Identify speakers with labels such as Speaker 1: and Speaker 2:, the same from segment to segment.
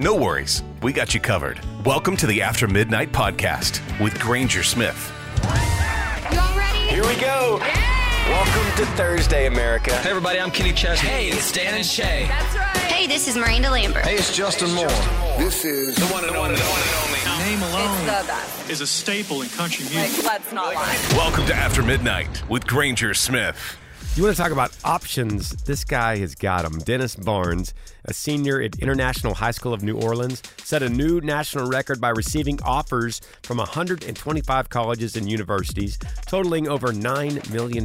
Speaker 1: No worries, we got you covered. Welcome to the After Midnight podcast with Granger Smith.
Speaker 2: Y'all ready?
Speaker 3: Here we go. Welcome to Thursday, America.
Speaker 4: Hey, everybody, I'm Kenny Chesney. Hey, it's Dan and Shay.
Speaker 2: That's right. Hey, this is Miranda Lambert.
Speaker 5: Hey, it's Justin Moore.
Speaker 6: This is
Speaker 4: the one and only. The one and only.
Speaker 7: Name alone
Speaker 2: it's the best.
Speaker 7: is a staple in country music.
Speaker 2: Like, let's not lie.
Speaker 1: Welcome to After Midnight with Granger Smith.
Speaker 8: You want to talk about options? This guy has got them. Dennis Barnes, a senior at International High School of New Orleans, set a new national record by receiving offers from 125 colleges and universities, totaling over $9 million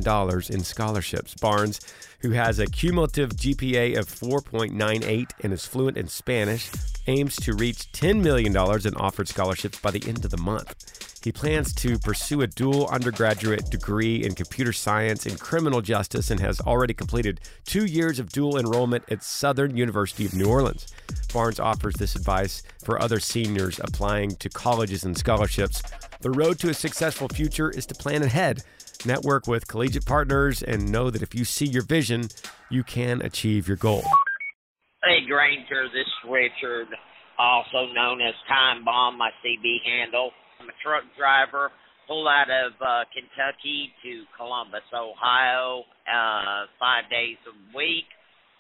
Speaker 8: in scholarships. Barnes, who has a cumulative GPA of 4.98 and is fluent in Spanish, aims to reach $10 million in offered scholarships by the end of the month. He plans to pursue a dual undergraduate degree in computer science and criminal justice and has already completed two years of dual enrollment at Southern University of New Orleans. Barnes offers this advice for other seniors applying to colleges and scholarships. The road to a successful future is to plan ahead, network with collegiate partners, and know that if you see your vision, you can achieve your goal.
Speaker 9: Granger, this is Richard, also known as Time Bomb, my CB handle. I'm a truck driver, pull out of uh, Kentucky to Columbus, Ohio, uh, five days a week.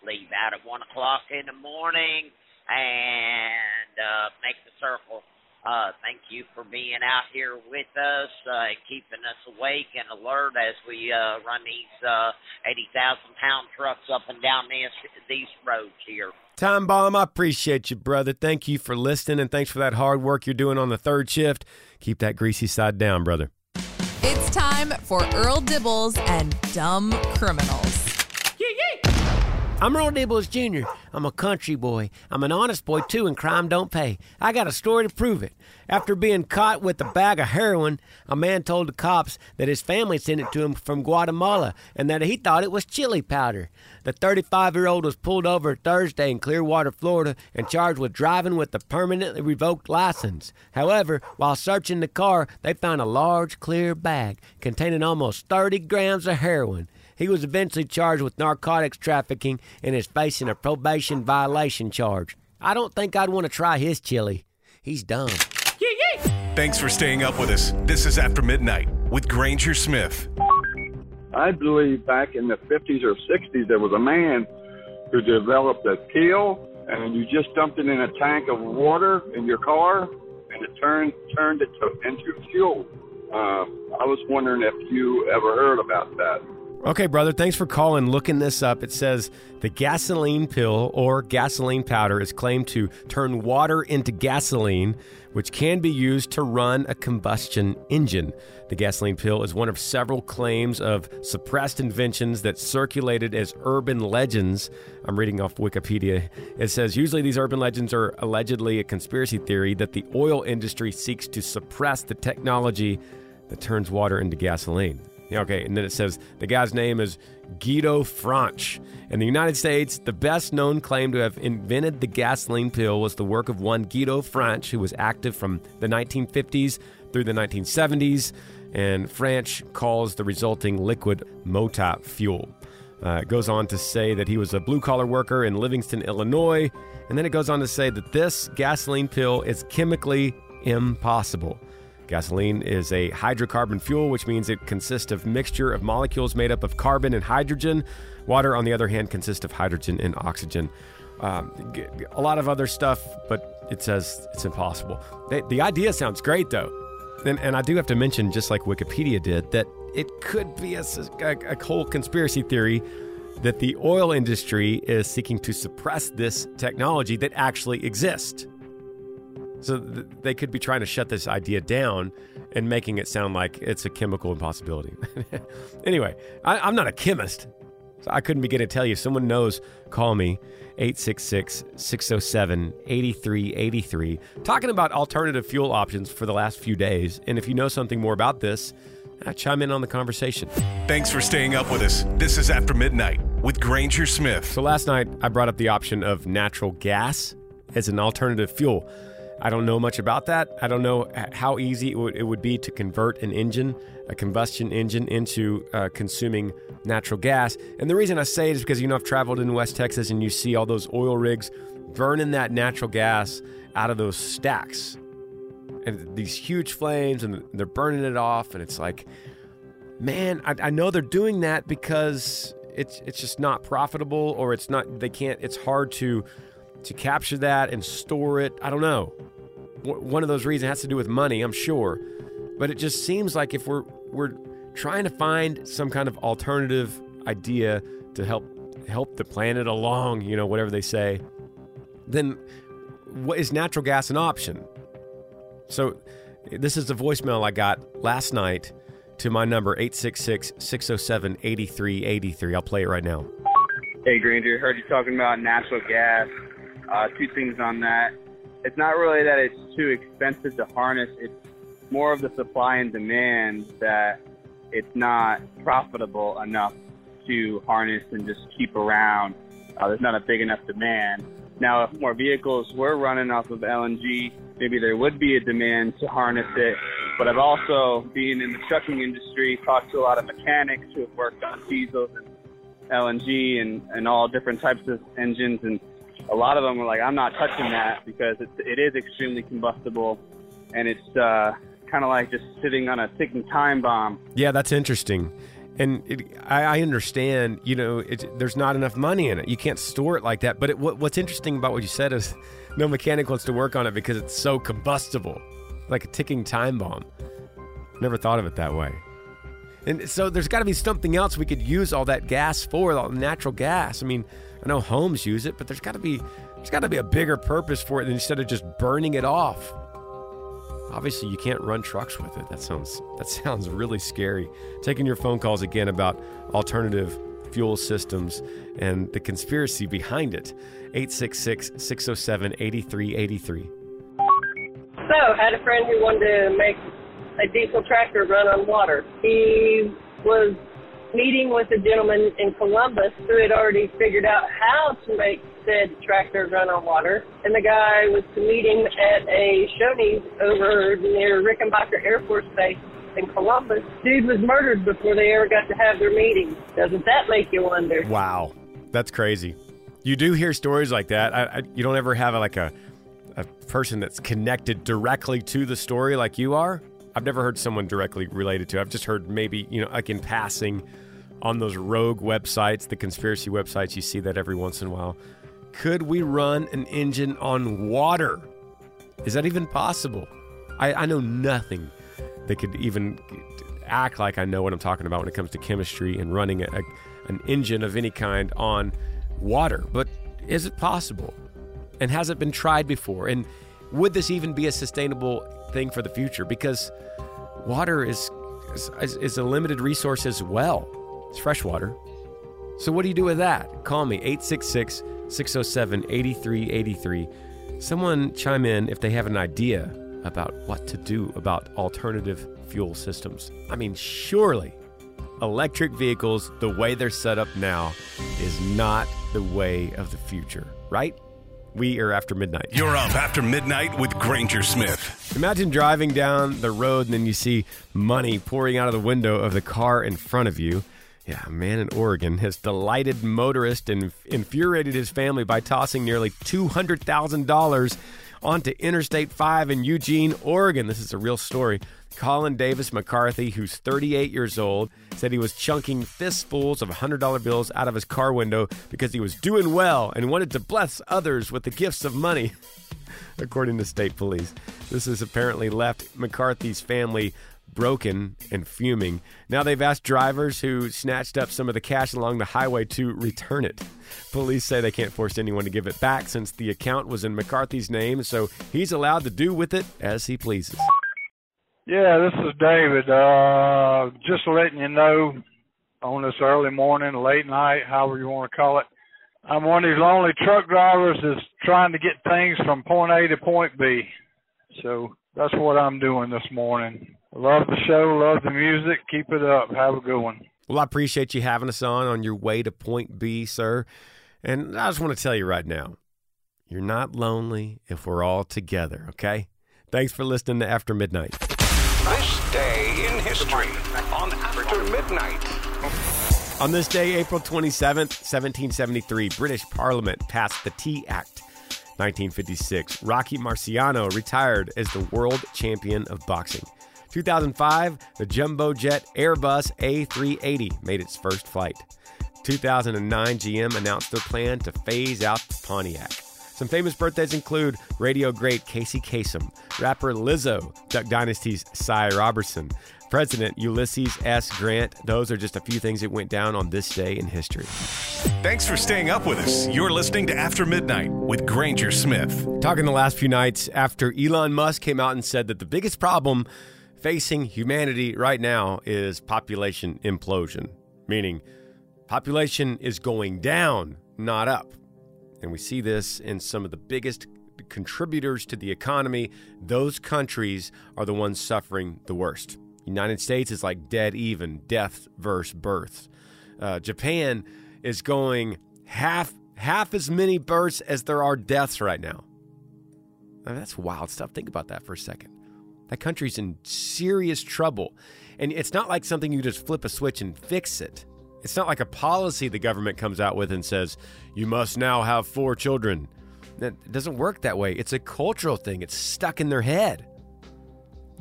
Speaker 9: Leave out at one o'clock in the morning and uh, make the circle. Uh, thank you for being out here with us, uh, keeping us awake and alert as we uh, run these uh, 80,000 pound trucks up and down these, these roads here.
Speaker 8: Time Bomb, I appreciate you, brother. Thank you for listening and thanks for that hard work you're doing on the third shift. Keep that greasy side down, brother.
Speaker 10: It's time for Earl Dibbles and Dumb Criminals.
Speaker 11: I'm Ron Dibbles Jr. I'm a country boy. I'm an honest boy, too, and crime don't pay. I got a story to prove it. After being caught with a bag of heroin, a man told the cops that his family sent it to him from Guatemala and that he thought it was chili powder. The 35 year old was pulled over Thursday in Clearwater, Florida, and charged with driving with a permanently revoked license. However, while searching the car, they found a large, clear bag containing almost 30 grams of heroin. He was eventually charged with narcotics trafficking and is facing a probation violation charge. I don't think I'd want to try his chili. He's dumb.
Speaker 1: Thanks for staying up with us. This is After Midnight with Granger Smith.
Speaker 12: I believe back in the 50s or 60s, there was a man who developed a pill, and you just dumped it in a tank of water in your car, and it turned turned it to, into fuel. Uh, I was wondering if you ever heard about that.
Speaker 8: Okay, brother, thanks for calling. Looking this up, it says the gasoline pill or gasoline powder is claimed to turn water into gasoline, which can be used to run a combustion engine. The gasoline pill is one of several claims of suppressed inventions that circulated as urban legends. I'm reading off Wikipedia. It says usually these urban legends are allegedly a conspiracy theory that the oil industry seeks to suppress the technology that turns water into gasoline. Okay, and then it says the guy's name is Guido Franch. In the United States, the best known claim to have invented the gasoline pill was the work of one Guido Franch, who was active from the 1950s through the 1970s, and Franch calls the resulting liquid Mota fuel. Uh, it goes on to say that he was a blue collar worker in Livingston, Illinois. And then it goes on to say that this gasoline pill is chemically impossible. Gasoline is a hydrocarbon fuel, which means it consists of mixture of molecules made up of carbon and hydrogen. Water, on the other hand, consists of hydrogen and oxygen. Um, a lot of other stuff, but it says it's impossible. They, the idea sounds great, though. And, and I do have to mention, just like Wikipedia did, that it could be a whole conspiracy theory that the oil industry is seeking to suppress this technology that actually exists. So th- they could be trying to shut this idea down and making it sound like it's a chemical impossibility. anyway, I, I'm not a chemist, so I couldn't begin to tell you. Someone knows, call me 866 607 8383. Talking about alternative fuel options for the last few days. And if you know something more about this, uh, chime in on the conversation.
Speaker 1: Thanks for staying up with us. This is After Midnight with Granger Smith.
Speaker 8: So last night I brought up the option of natural gas as an alternative fuel. I don't know much about that. I don't know how easy it would, it would be to convert an engine, a combustion engine, into uh, consuming natural gas. And the reason I say it is because, you know, I've traveled in West Texas and you see all those oil rigs burning that natural gas out of those stacks. And these huge flames, and they're burning it off. And it's like, man, I, I know they're doing that because it's it's just not profitable, or it's not they can't. It's hard to to capture that and store it. I don't know. One of those reasons has to do with money, I'm sure, but it just seems like if we're we're trying to find some kind of alternative idea to help help the planet along, you know, whatever they say, then what is natural gas an option? So this is the voicemail I got last night to my number 866-607-8383. I'll play it right now.
Speaker 5: Hey Granger, heard you talking about natural gas. Uh, two things on that. It's not really that it's too expensive to harness. It's more of the supply and demand that it's not profitable enough to harness and just keep around. Uh, there's not a big enough demand. Now, if more vehicles were running off of LNG, maybe there would be a demand to harness it. But I've also, being in the trucking industry, talked to a lot of mechanics who have worked on diesels and LNG and, and all different types of engines. And a lot of them were like, I'm not touching that because it's, it is extremely combustible and it's uh, kind of like just sitting on a ticking time bomb.
Speaker 8: Yeah, that's interesting. And it, I, I understand, you know, it, there's not enough money in it. You can't store it like that. But it, what, what's interesting about what you said is no mechanic wants to work on it because it's so combustible, like a ticking time bomb. Never thought of it that way. And so there's got to be something else we could use all that gas for, all natural gas. I mean, I know homes use it, but there's got to be there's got to be a bigger purpose for it instead of just burning it off. Obviously, you can't run trucks with it. That sounds that sounds really scary. Taking your phone calls again about alternative fuel systems and the conspiracy behind it. 866-607-8383.
Speaker 6: So, I had a friend who wanted to make a diesel tractor run on water. He was meeting with a gentleman in Columbus who had already figured out how to make said tractor run on water. And the guy was to meet him at a Shoney's over near Rickenbacker Air Force Base in Columbus. Dude was murdered before they ever got to have their meeting. Doesn't that make you wonder?
Speaker 8: Wow, that's crazy. You do hear stories like that. I, I, you don't ever have a, like a a person that's connected directly to the story like you are. I've never heard someone directly related to. I've just heard maybe you know like in passing on those rogue websites, the conspiracy websites. You see that every once in a while. Could we run an engine on water? Is that even possible? I, I know nothing that could even act like I know what I'm talking about when it comes to chemistry and running a, a, an engine of any kind on water. But is it possible? And has it been tried before? And would this even be a sustainable thing for the future? Because water is is, is a limited resource as well. It's fresh water. So what do you do with that? Call me 866 607 8383. Someone chime in if they have an idea about what to do about alternative fuel systems. I mean, surely electric vehicles, the way they're set up now, is not the way of the future, right? We are after midnight.
Speaker 1: You're up after midnight with Granger Smith.
Speaker 8: Imagine driving down the road and then you see money pouring out of the window of the car in front of you. Yeah, a man in Oregon has delighted motorists and infuriated his family by tossing nearly $200,000 onto Interstate 5 in Eugene, Oregon. This is a real story. Colin Davis McCarthy, who's 38 years old, said he was chunking fistfuls of $100 bills out of his car window because he was doing well and wanted to bless others with the gifts of money, according to state police. This has apparently left McCarthy's family broken and fuming. Now they've asked drivers who snatched up some of the cash along the highway to return it. Police say they can't force anyone to give it back since the account was in McCarthy's name, so he's allowed to do with it as he pleases.
Speaker 13: Yeah, this is David. Uh, just letting you know on this early morning, late night, however you want to call it. I'm one of these lonely truck drivers that's trying to get things from point A to point B. So that's what I'm doing this morning. Love the show, love the music. Keep it up. Have a good one.
Speaker 8: Well, I appreciate you having us on on your way to point B, sir. And I just want to tell you right now, you're not lonely if we're all together, okay? Thanks for listening to After Midnight.
Speaker 1: This day in history on After Midnight.
Speaker 8: On this day, April 27th, 1773, British Parliament passed the Tea Act. 1956, Rocky Marciano retired as the world champion of boxing. 2005, the jumbo jet Airbus A380 made its first flight. 2009, GM announced their plan to phase out the Pontiac. Some famous birthdays include radio great Casey Kasem, rapper Lizzo, Duck Dynasty's Si Robertson, President Ulysses S. Grant. Those are just a few things that went down on this day in history.
Speaker 1: Thanks for staying up with us. You're listening to After Midnight with Granger Smith.
Speaker 8: Talking the last few nights after Elon Musk came out and said that the biggest problem facing humanity right now is population implosion, meaning population is going down, not up. And we see this in some of the biggest contributors to the economy. Those countries are the ones suffering the worst. United States is like dead even, death versus birth. Uh, Japan is going half half as many births as there are deaths right now. I mean, that's wild stuff. Think about that for a second. That country's in serious trouble. And it's not like something you just flip a switch and fix it. It's not like a policy the government comes out with and says, you must now have four children. It doesn't work that way. It's a cultural thing, it's stuck in their head.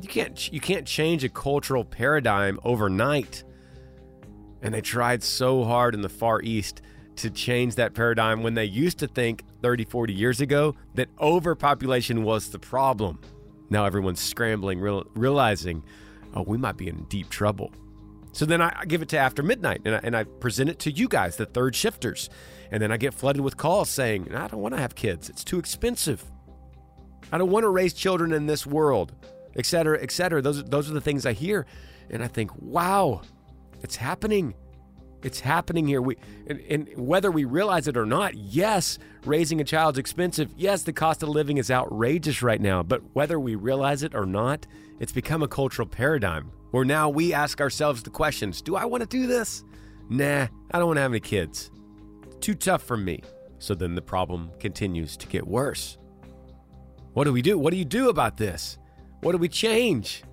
Speaker 8: You can't, you can't change a cultural paradigm overnight. And they tried so hard in the Far East to change that paradigm when they used to think 30, 40 years ago that overpopulation was the problem. Now everyone's scrambling, real, realizing, oh, we might be in deep trouble. So then I give it to after midnight and I, and I present it to you guys, the third shifters. And then I get flooded with calls saying, I don't want to have kids. It's too expensive. I don't want to raise children in this world, et cetera, et cetera. Those, those are the things I hear. And I think, wow, it's happening. It's happening here. We and, and, whether we realize it or not, yes, raising a child's expensive. Yes, the cost of living is outrageous right now. But whether we realize it or not, it's become a cultural paradigm where now we ask ourselves the questions: Do I want to do this? Nah, I don't want to have any kids. Too tough for me. So then the problem continues to get worse. What do we do? What do you do about this? What do we change?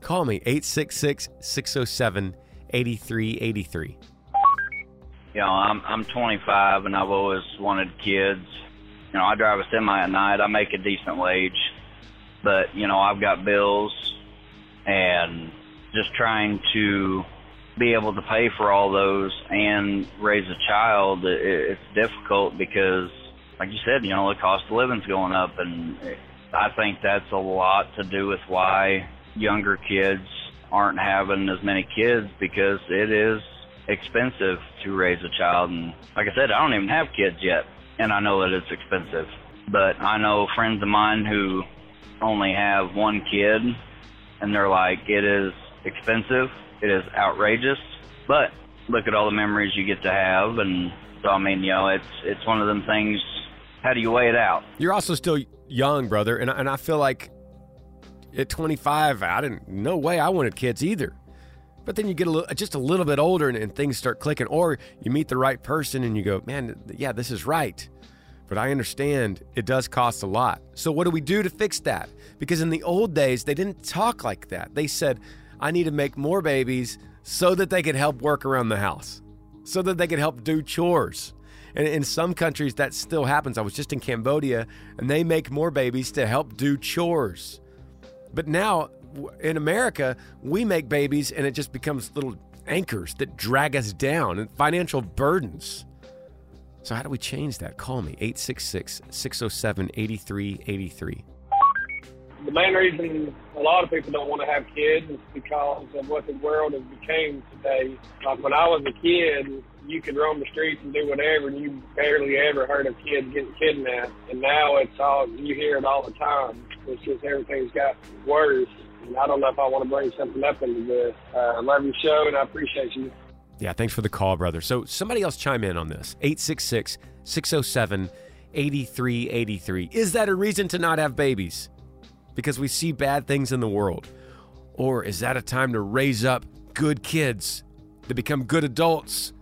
Speaker 8: Call me 866 607 8383.
Speaker 14: You know, I'm I'm 25 and I've always wanted kids. You know, I drive a semi at night. I make a decent wage, but you know, I've got bills, and just trying to be able to pay for all those and raise a child, it, it's difficult because, like you said, you know, the cost of living's going up, and I think that's a lot to do with why younger kids aren't having as many kids because it is expensive to raise a child. And like I said, I don't even have kids yet, and I know that it's expensive. But I know friends of mine who only have one kid, and they're like, it is expensive, it is outrageous, but look at all the memories you get to have. And so, I mean, you know, it's it's one of them things. How do you weigh it out?
Speaker 8: You're also still young, brother, and and I feel like at 25, I didn't, no way I wanted kids either. But then you get a little, just a little bit older and, and, things start clicking, or you meet the right person and you go, man, yeah, this is right. But I understand it does cost a lot. So what do we do to fix that? Because in the old days, they didn't talk like that. They said, I need to make more babies so that they could help work around the house, so that they could help do chores. And in some countries, that still happens. I was just in Cambodia, and they make more babies to help do chores. But now in America, we make babies, and it just becomes little anchors that drag us down and financial burdens. So, how do we change that? Call me 866 607 8383.
Speaker 15: the main reason a lot of people don't want to have kids is because of what the world has become today. Like when I was a kid, you could roam the streets and do whatever, and you barely ever heard of kids getting kidnapped. And now it's all you hear it all the time. It's just everything's got worse. And I don't know if I want to bring something up into this. Uh, I love your show, and I appreciate you.
Speaker 8: Yeah, thanks for the call, brother. So, somebody else chime in on this 866 607 8383. Is that a reason to not have babies? Because we see bad things in the world? Or is that a time to raise up good kids to become good adults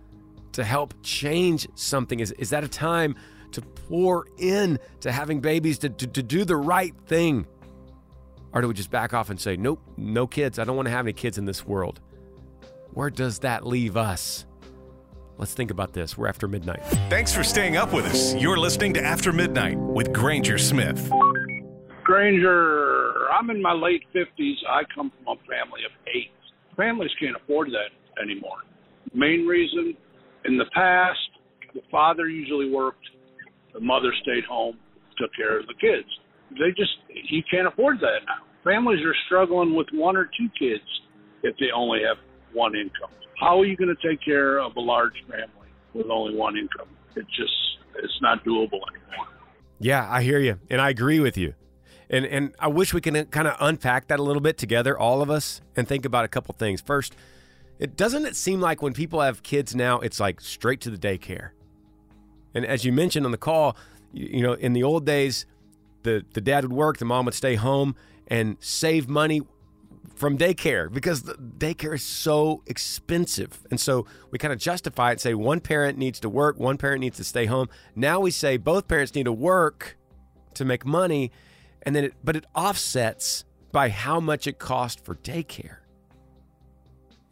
Speaker 8: to help change something? Is, is that a time to pour in to having babies to, to, to do the right thing? Or do we just back off and say, nope, no kids. I don't want to have any kids in this world? Where does that leave us? Let's think about this. We're after midnight.
Speaker 1: Thanks for staying up with us. You're listening to After Midnight with Granger Smith.
Speaker 16: Granger, I'm in my late 50s. I come from a family of eight. Families can't afford that anymore. Main reason in the past, the father usually worked, the mother stayed home, took care of the kids. They just, you can't afford that now. Families are struggling with one or two kids if they only have one income. How are you going to take care of a large family with only one income? It just, it's not doable anymore.
Speaker 8: Yeah, I hear you, and I agree with you. And and I wish we can kind of unpack that a little bit together, all of us, and think about a couple things. First, it doesn't it seem like when people have kids now, it's like straight to the daycare. And as you mentioned on the call, you, you know, in the old days, the the dad would work, the mom would stay home and save money from daycare because daycare is so expensive. And so we kind of justify it, say one parent needs to work, one parent needs to stay home. Now we say both parents need to work to make money, and then it, but it offsets by how much it costs for daycare.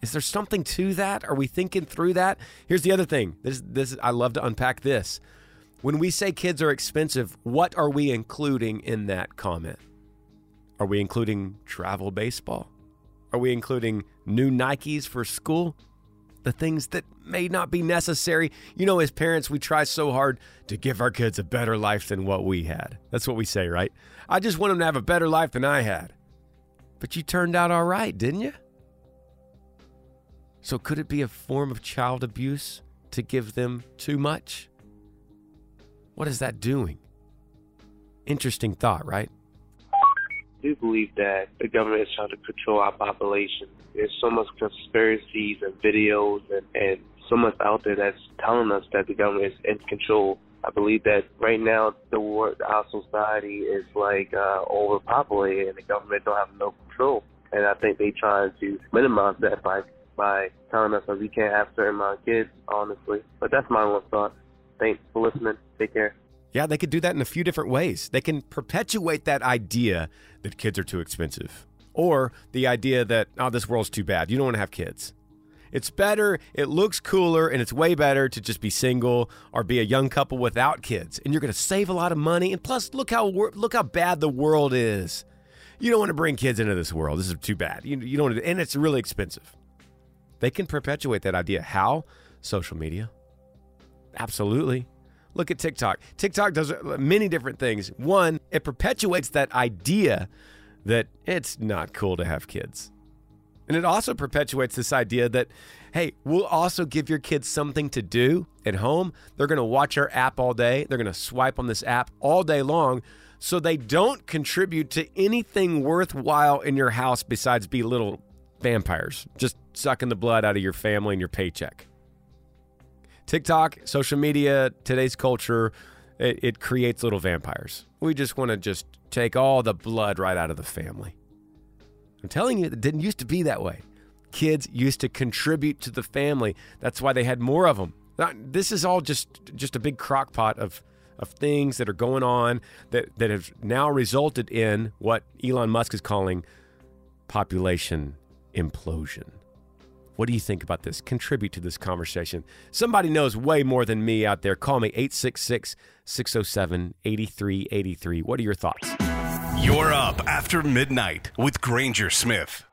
Speaker 8: Is there something to that? Are we thinking through that? Here's the other thing. This this I love to unpack this. When we say kids are expensive, what are we including in that comment? Are we including travel baseball? Are we including new Nikes for school? The things that may not be necessary. You know, as parents, we try so hard to give our kids a better life than what we had. That's what we say, right? I just want them to have a better life than I had. But you turned out all right, didn't you? So, could it be a form of child abuse to give them too much? What is that doing? Interesting thought, right?
Speaker 17: I do believe that the government is trying to control our population. There's so much conspiracies and videos and, and so much out there that's telling us that the government is in control. I believe that right now the world, our society is like uh, overpopulated and the government don't have no control. And I think they're trying to minimize that by by telling us that we can't have certain amount of kids, honestly. But that's my one thought. Thanks for listening. Take care.
Speaker 8: Yeah, they could do that in a few different ways. They can perpetuate that idea that kids are too expensive, or the idea that, oh, this world's too bad. You don't want to have kids. It's better, it looks cooler, and it's way better to just be single or be a young couple without kids. And you're going to save a lot of money. And plus, look how look how bad the world is. You don't want to bring kids into this world. This is too bad. You, you don't, and it's really expensive. They can perpetuate that idea. How? Social media. Absolutely. Look at TikTok. TikTok does uh, many different things. One, it perpetuates that idea that it's not cool to have kids. And it also perpetuates this idea that, hey, we'll also give your kids something to do at home. They're going to watch our app all day, they're going to swipe on this app all day long. So they don't contribute to anything worthwhile in your house besides be little vampires, just sucking the blood out of your family and your paycheck. TikTok, social media, today's culture, it, it creates little vampires. We just want to just take all the blood right out of the family. I'm telling you, it didn't used to be that way. Kids used to contribute to the family. That's why they had more of them. This is all just just a big crock pot of of things that are going on that, that have now resulted in what Elon Musk is calling population implosion. What do you think about this? Contribute to this conversation. Somebody knows way more than me out there. Call me 866 607 8383. What are your thoughts?
Speaker 1: You're up after midnight with Granger Smith.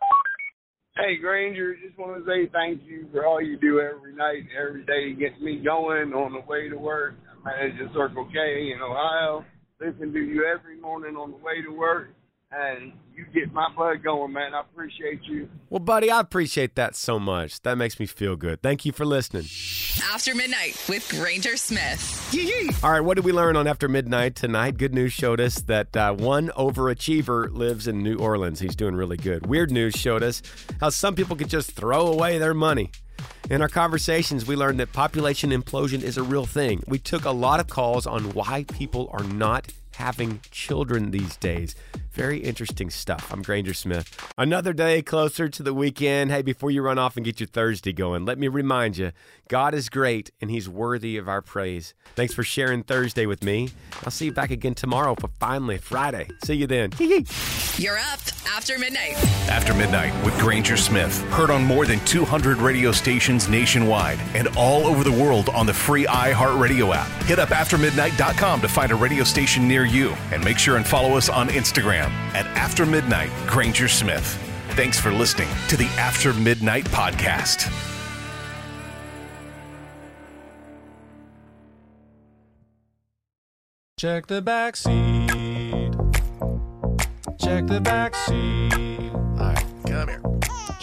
Speaker 12: Hey Granger, just want to say thank you for all you do every night, every day, gets me going on the way to work. I manage a Circle K in Ohio. Listen to you every morning on the way to work, and you get my blood going, man. I appreciate you.
Speaker 8: Well, buddy, I appreciate that so much. That makes me feel good. Thank you for listening.
Speaker 2: After Midnight with Granger Smith.
Speaker 8: All right, what did we learn on After Midnight tonight? Good news showed us that uh, one overachiever lives in New Orleans. He's doing really good. Weird news showed us how some people could just throw away their money. In our conversations, we learned that population implosion is a real thing. We took a lot of calls on why people are not having children these days. Very interesting stuff. I'm Granger Smith. Another day closer to the weekend. Hey, before you run off and get your Thursday going, let me remind you God is great and He's worthy of our praise. Thanks for sharing Thursday with me. I'll see you back again tomorrow for finally Friday. See you then.
Speaker 2: You're up after midnight.
Speaker 1: After Midnight with Granger Smith. Heard on more than 200 radio stations nationwide and all over the world on the free iHeartRadio app. Hit up aftermidnight.com to find a radio station near you and make sure and follow us on Instagram at After Midnight Granger Smith. Thanks for listening to the After Midnight Podcast.
Speaker 18: Check the back seat. Check the back seat. All right, come here.